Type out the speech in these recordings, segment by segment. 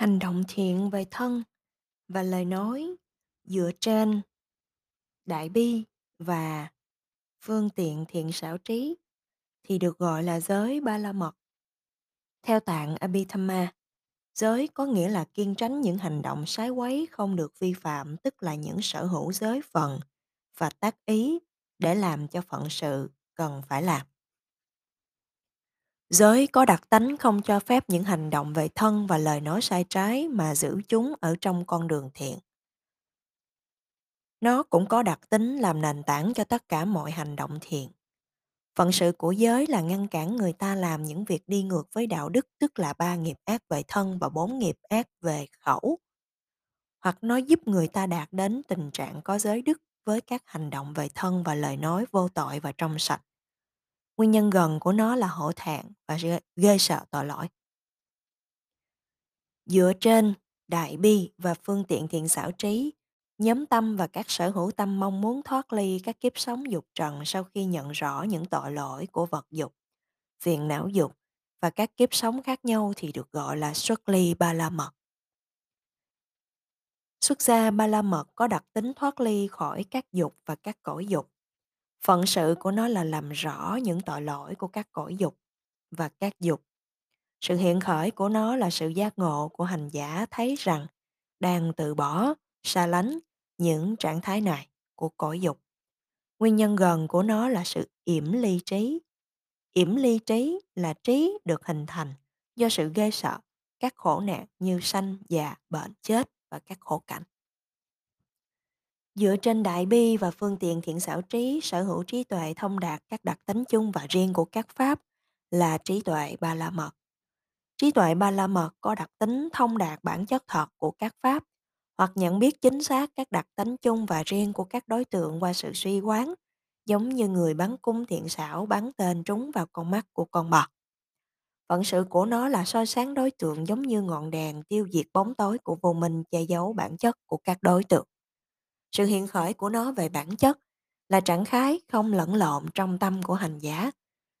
Hành động thiện về thân và lời nói dựa trên đại bi và phương tiện thiện xảo trí thì được gọi là giới ba la mật. Theo tạng Abhidhamma, giới có nghĩa là kiêng tránh những hành động sái quấy không được vi phạm, tức là những sở hữu giới phận và tác ý để làm cho phận sự cần phải làm. Giới có đặc tánh không cho phép những hành động về thân và lời nói sai trái mà giữ chúng ở trong con đường thiện. Nó cũng có đặc tính làm nền tảng cho tất cả mọi hành động thiện. Phận sự của giới là ngăn cản người ta làm những việc đi ngược với đạo đức, tức là ba nghiệp ác về thân và bốn nghiệp ác về khẩu. Hoặc nó giúp người ta đạt đến tình trạng có giới đức với các hành động về thân và lời nói vô tội và trong sạch. Nguyên nhân gần của nó là hổ thẹn và ghê, ghê sợ tội lỗi. Dựa trên đại bi và phương tiện thiện xảo trí, nhóm tâm và các sở hữu tâm mong muốn thoát ly các kiếp sống dục trần sau khi nhận rõ những tội lỗi của vật dục, phiền não dục và các kiếp sống khác nhau thì được gọi là xuất ly ba la mật. Xuất gia ba la mật có đặc tính thoát ly khỏi các dục và các cõi dục. Phận sự của nó là làm rõ những tội lỗi của các cõi dục và các dục. Sự hiện khởi của nó là sự giác ngộ của hành giả thấy rằng đang từ bỏ, xa lánh những trạng thái này của cõi dục. Nguyên nhân gần của nó là sự yểm ly trí. Yểm ly trí là trí được hình thành do sự ghê sợ các khổ nạn như sanh, già, bệnh, chết và các khổ cảnh. Dựa trên đại bi và phương tiện thiện xảo trí, sở hữu trí tuệ thông đạt các đặc tính chung và riêng của các pháp là trí tuệ ba la mật. Trí tuệ ba la mật có đặc tính thông đạt bản chất thật của các pháp hoặc nhận biết chính xác các đặc tính chung và riêng của các đối tượng qua sự suy quán, giống như người bắn cung thiện xảo bắn tên trúng vào con mắt của con bò. Phận sự của nó là soi sáng đối tượng giống như ngọn đèn tiêu diệt bóng tối của vô minh che giấu bản chất của các đối tượng. Sự hiện khởi của nó về bản chất là trạng khái không lẫn lộn trong tâm của hành giả,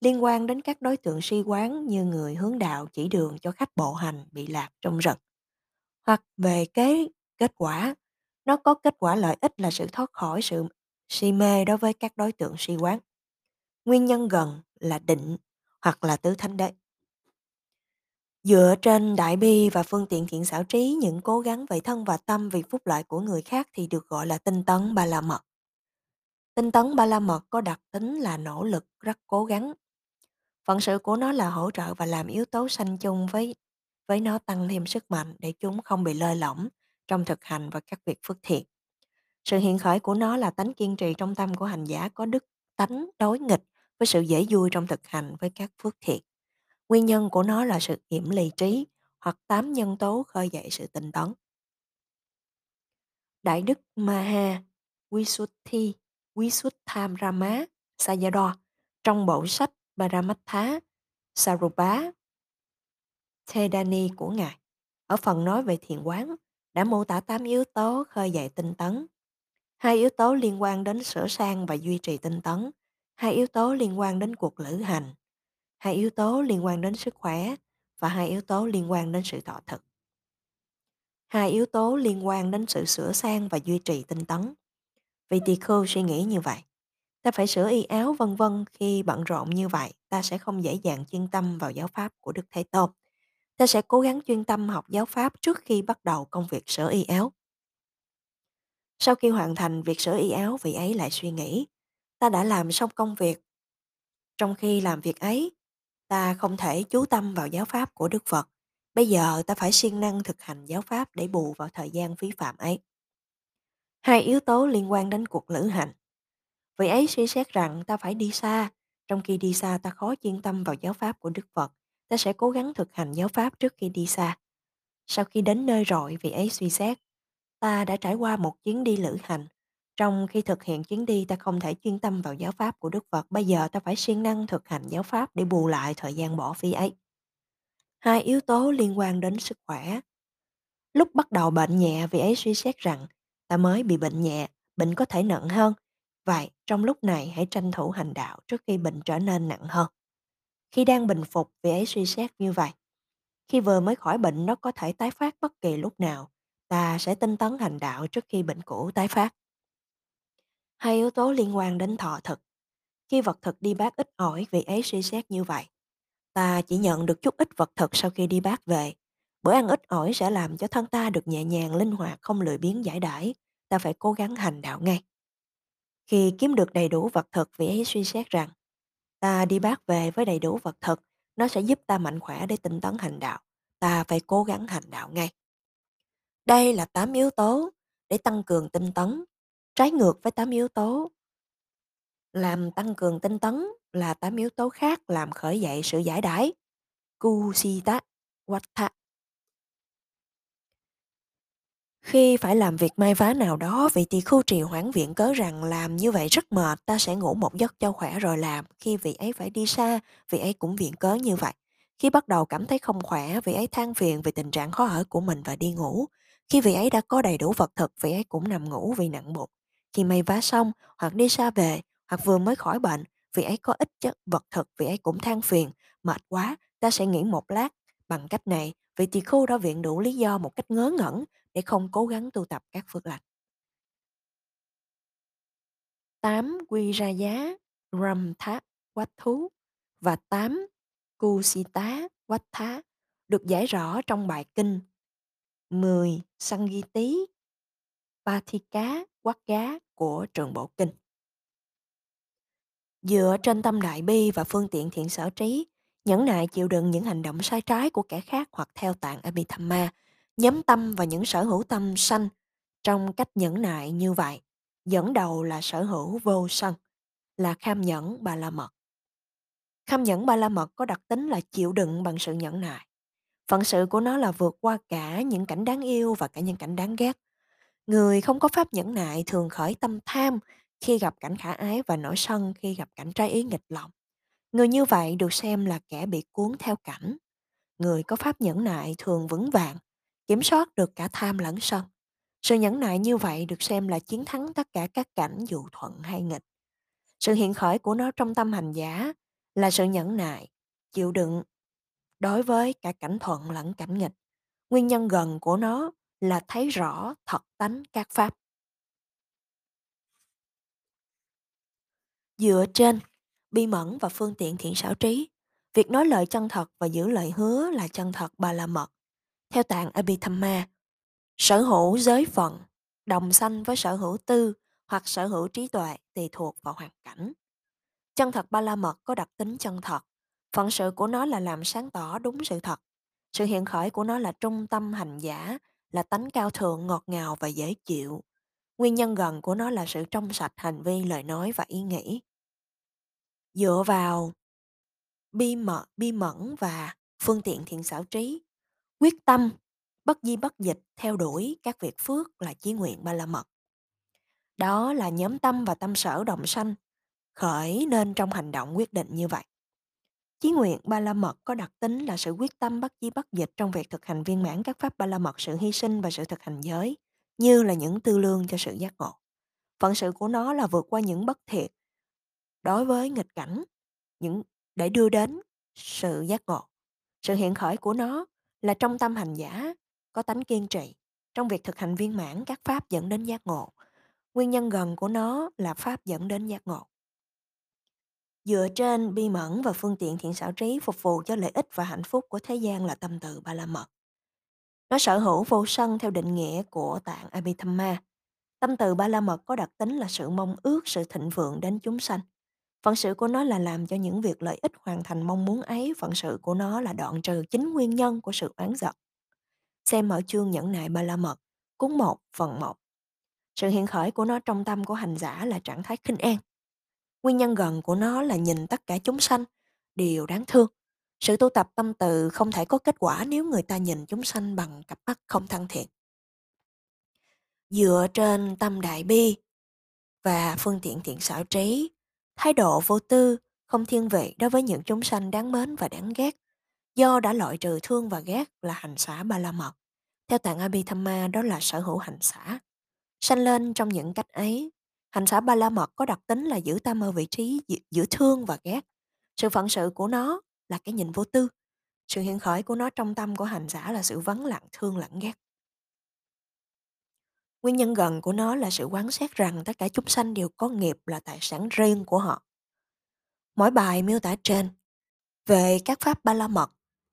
liên quan đến các đối tượng si quán như người hướng đạo chỉ đường cho khách bộ hành bị lạc trong rừng. Hoặc về kế kết quả, nó có kết quả lợi ích là sự thoát khỏi sự si mê đối với các đối tượng si quán. Nguyên nhân gần là định hoặc là tứ thánh đế. Dựa trên đại bi và phương tiện thiện xảo trí, những cố gắng về thân và tâm, vì phúc lợi của người khác thì được gọi là tinh tấn ba la mật. Tinh tấn ba la mật có đặc tính là nỗ lực rất cố gắng. Phận sự của nó là hỗ trợ và làm yếu tố sanh chung với với nó tăng thêm sức mạnh để chúng không bị lơi lỏng trong thực hành và các việc phước thiện. Sự hiện khởi của nó là tánh kiên trì trong tâm của hành giả có đức tánh đối nghịch với sự dễ vui trong thực hành với các phước thiện. Nguyên nhân của nó là sự kiểm lì trí hoặc tám nhân tố khơi dậy sự tinh tấn. Đại đức Maha Visuddhi Rama Sayadaw trong bộ sách Paramattha Sarupa Thedani của Ngài ở phần nói về thiền quán đã mô tả tám yếu tố khơi dậy tinh tấn. Hai yếu tố liên quan đến sửa sang và duy trì tinh tấn, hai yếu tố liên quan đến cuộc lữ hành, hai yếu tố liên quan đến sức khỏe và hai yếu tố liên quan đến sự thọ thực. Hai yếu tố liên quan đến sự sửa sang và duy trì tinh tấn. Vị tỳ khưu suy nghĩ như vậy. Ta phải sửa y áo vân vân khi bận rộn như vậy, ta sẽ không dễ dàng chuyên tâm vào giáo pháp của Đức Thế Tôn. Ta sẽ cố gắng chuyên tâm học giáo pháp trước khi bắt đầu công việc sửa y áo. Sau khi hoàn thành việc sửa y áo, vị ấy lại suy nghĩ, ta đã làm xong công việc. Trong khi làm việc ấy, ta không thể chú tâm vào giáo pháp của Đức Phật. Bây giờ ta phải siêng năng thực hành giáo pháp để bù vào thời gian phí phạm ấy. Hai yếu tố liên quan đến cuộc lữ hành. Vị ấy suy xét rằng ta phải đi xa, trong khi đi xa ta khó chuyên tâm vào giáo pháp của Đức Phật, ta sẽ cố gắng thực hành giáo pháp trước khi đi xa. Sau khi đến nơi rồi, vị ấy suy xét, ta đã trải qua một chuyến đi lữ hành. Trong khi thực hiện chuyến đi ta không thể chuyên tâm vào giáo pháp của Đức Phật, bây giờ ta phải siêng năng thực hành giáo pháp để bù lại thời gian bỏ phí ấy. Hai yếu tố liên quan đến sức khỏe. Lúc bắt đầu bệnh nhẹ, vị ấy suy xét rằng ta mới bị bệnh nhẹ, bệnh có thể nặng hơn. Vậy, trong lúc này hãy tranh thủ hành đạo trước khi bệnh trở nên nặng hơn. Khi đang bình phục, vị ấy suy xét như vậy. Khi vừa mới khỏi bệnh nó có thể tái phát bất kỳ lúc nào. Ta sẽ tinh tấn hành đạo trước khi bệnh cũ tái phát. Hai yếu tố liên quan đến thọ thực. Khi vật thực đi bác ít ỏi vì ấy suy xét như vậy. Ta chỉ nhận được chút ít vật thực sau khi đi bác về. Bữa ăn ít ỏi sẽ làm cho thân ta được nhẹ nhàng, linh hoạt, không lười biếng giải đãi. Ta phải cố gắng hành đạo ngay. Khi kiếm được đầy đủ vật thực, vì ấy suy xét rằng ta đi bác về với đầy đủ vật thực, nó sẽ giúp ta mạnh khỏe để tinh tấn hành đạo. Ta phải cố gắng hành đạo ngay. Đây là 8 yếu tố để tăng cường tinh tấn. Trái ngược với 8 yếu tố làm tăng cường tinh tấn là 8 yếu tố khác làm khởi dậy sự giải đãi. Kusita Watta. Khi phải làm việc may vá nào đó, vị tỳ khu trì hoãn viện cớ rằng làm như vậy rất mệt, ta sẽ ngủ một giấc cho khỏe rồi làm. Khi vị ấy phải đi xa, vị ấy cũng viện cớ như vậy. Khi bắt đầu cảm thấy không khỏe, vị ấy than phiền về tình trạng khó ở của mình và đi ngủ. Khi vị ấy đã có đầy đủ vật thực, vị ấy cũng nằm ngủ vì nặng bụng. Khi may vá xong, hoặc đi xa về, hoặc vừa mới khỏi bệnh, vì ấy có ít chất vật thực, vì ấy cũng than phiền, mệt quá, ta sẽ nghỉ một lát. Bằng cách này, vị tỳ khu đã viện đủ lý do một cách ngớ ngẩn để không cố gắng tu tập các phước lành. 8 quy ra giá Ram Thá Quách Thú và 8 tá Quách Thá được giải rõ trong bài kinh 10 thi cá Quát Gá của trường Bộ Kinh. Dựa trên tâm đại bi và phương tiện thiện sở trí, nhẫn nại chịu đựng những hành động sai trái của kẻ khác hoặc theo tạng Abhidhamma, nhóm tâm và những sở hữu tâm sanh trong cách nhẫn nại như vậy. Dẫn đầu là sở hữu vô sân, là kham nhẫn ba la mật. Kham nhẫn ba la mật có đặc tính là chịu đựng bằng sự nhẫn nại. Phận sự của nó là vượt qua cả những cảnh đáng yêu và cả những cảnh đáng ghét. Người không có pháp nhẫn nại thường khởi tâm tham khi gặp cảnh khả ái và nổi sân khi gặp cảnh trái ý nghịch lòng. Người như vậy được xem là kẻ bị cuốn theo cảnh. Người có pháp nhẫn nại thường vững vàng, kiểm soát được cả tham lẫn sân. Sự nhẫn nại như vậy được xem là chiến thắng tất cả các cảnh dù thuận hay nghịch. Sự hiện khởi của nó trong tâm hành giả là sự nhẫn nại, chịu đựng đối với cả cảnh thuận lẫn cảnh nghịch. Nguyên nhân gần của nó là thấy rõ thật tánh các pháp. Dựa trên bi mẫn và phương tiện thiện xảo trí, việc nói lời chân thật và giữ lời hứa là chân thật bà la mật. Theo tạng Abhidhamma, sở hữu giới phận, đồng sanh với sở hữu tư hoặc sở hữu trí tuệ tùy thuộc vào hoàn cảnh. Chân thật ba la mật có đặc tính chân thật. Phận sự của nó là làm sáng tỏ đúng sự thật. Sự hiện khởi của nó là trung tâm hành giả, là tánh cao thượng ngọt ngào và dễ chịu. Nguyên nhân gần của nó là sự trong sạch hành vi, lời nói và ý nghĩ. Dựa vào bi mật, bi mẫn và phương tiện thiện xảo trí, quyết tâm, bất di bất dịch theo đuổi các việc phước là chí nguyện ba la mật. Đó là nhóm tâm và tâm sở đồng sanh khởi nên trong hành động quyết định như vậy. Chí nguyện ba la mật có đặc tính là sự quyết tâm bất di bất dịch trong việc thực hành viên mãn các pháp ba la mật, sự hy sinh và sự thực hành giới, như là những tư lương cho sự giác ngộ. Phận sự của nó là vượt qua những bất thiệt đối với nghịch cảnh những để đưa đến sự giác ngộ. Sự hiện khởi của nó là trong tâm hành giả có tánh kiên trì trong việc thực hành viên mãn các pháp dẫn đến giác ngộ. Nguyên nhân gần của nó là pháp dẫn đến giác ngộ. Dựa trên bi mẫn và phương tiện thiện xảo trí phục vụ cho lợi ích và hạnh phúc của thế gian là tâm từ ba la mật. Nó sở hữu vô sân theo định nghĩa của tạng Abhidhamma. Tâm từ ba la mật có đặc tính là sự mong ước sự thịnh vượng đến chúng sanh. Phận sự của nó là làm cho những việc lợi ích hoàn thành mong muốn ấy, phận sự của nó là đoạn trừ chính nguyên nhân của sự oán giận. Xem ở chương nhẫn nại ba la mật, cuốn 1, phần 1. Sự hiện khởi của nó trong tâm của hành giả là trạng thái khinh an. Nguyên nhân gần của nó là nhìn tất cả chúng sanh, điều đáng thương. Sự tu tập tâm từ không thể có kết quả nếu người ta nhìn chúng sanh bằng cặp mắt không thân thiện. Dựa trên tâm đại bi và phương tiện thiện xảo trí, thái độ vô tư, không thiên vị đối với những chúng sanh đáng mến và đáng ghét, do đã loại trừ thương và ghét là hành xả ba la mật. Theo tạng Abhidhamma đó là sở hữu hành xả. Sanh lên trong những cách ấy, hành xã ba la mật có đặc tính là giữ tâm ở vị trí giữa thương và ghét. Sự phận sự của nó là cái nhìn vô tư. Sự hiện khởi của nó trong tâm của hành giả là sự vắng lặng, thương lẫn ghét. Nguyên nhân gần của nó là sự quán xét rằng tất cả chúng sanh đều có nghiệp là tài sản riêng của họ. Mỗi bài miêu tả trên về các pháp ba la mật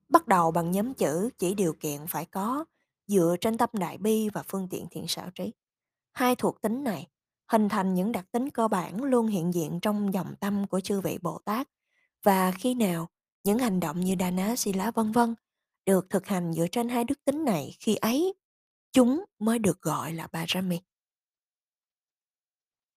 bắt đầu bằng nhóm chữ chỉ điều kiện phải có dựa trên tâm đại bi và phương tiện thiện xảo trí. Hai thuộc tính này hình thành những đặc tính cơ bản luôn hiện diện trong dòng tâm của chư vị Bồ Tát và khi nào những hành động như đa Sila si vân vân được thực hành dựa trên hai đức tính này, khi ấy chúng mới được gọi là Parami.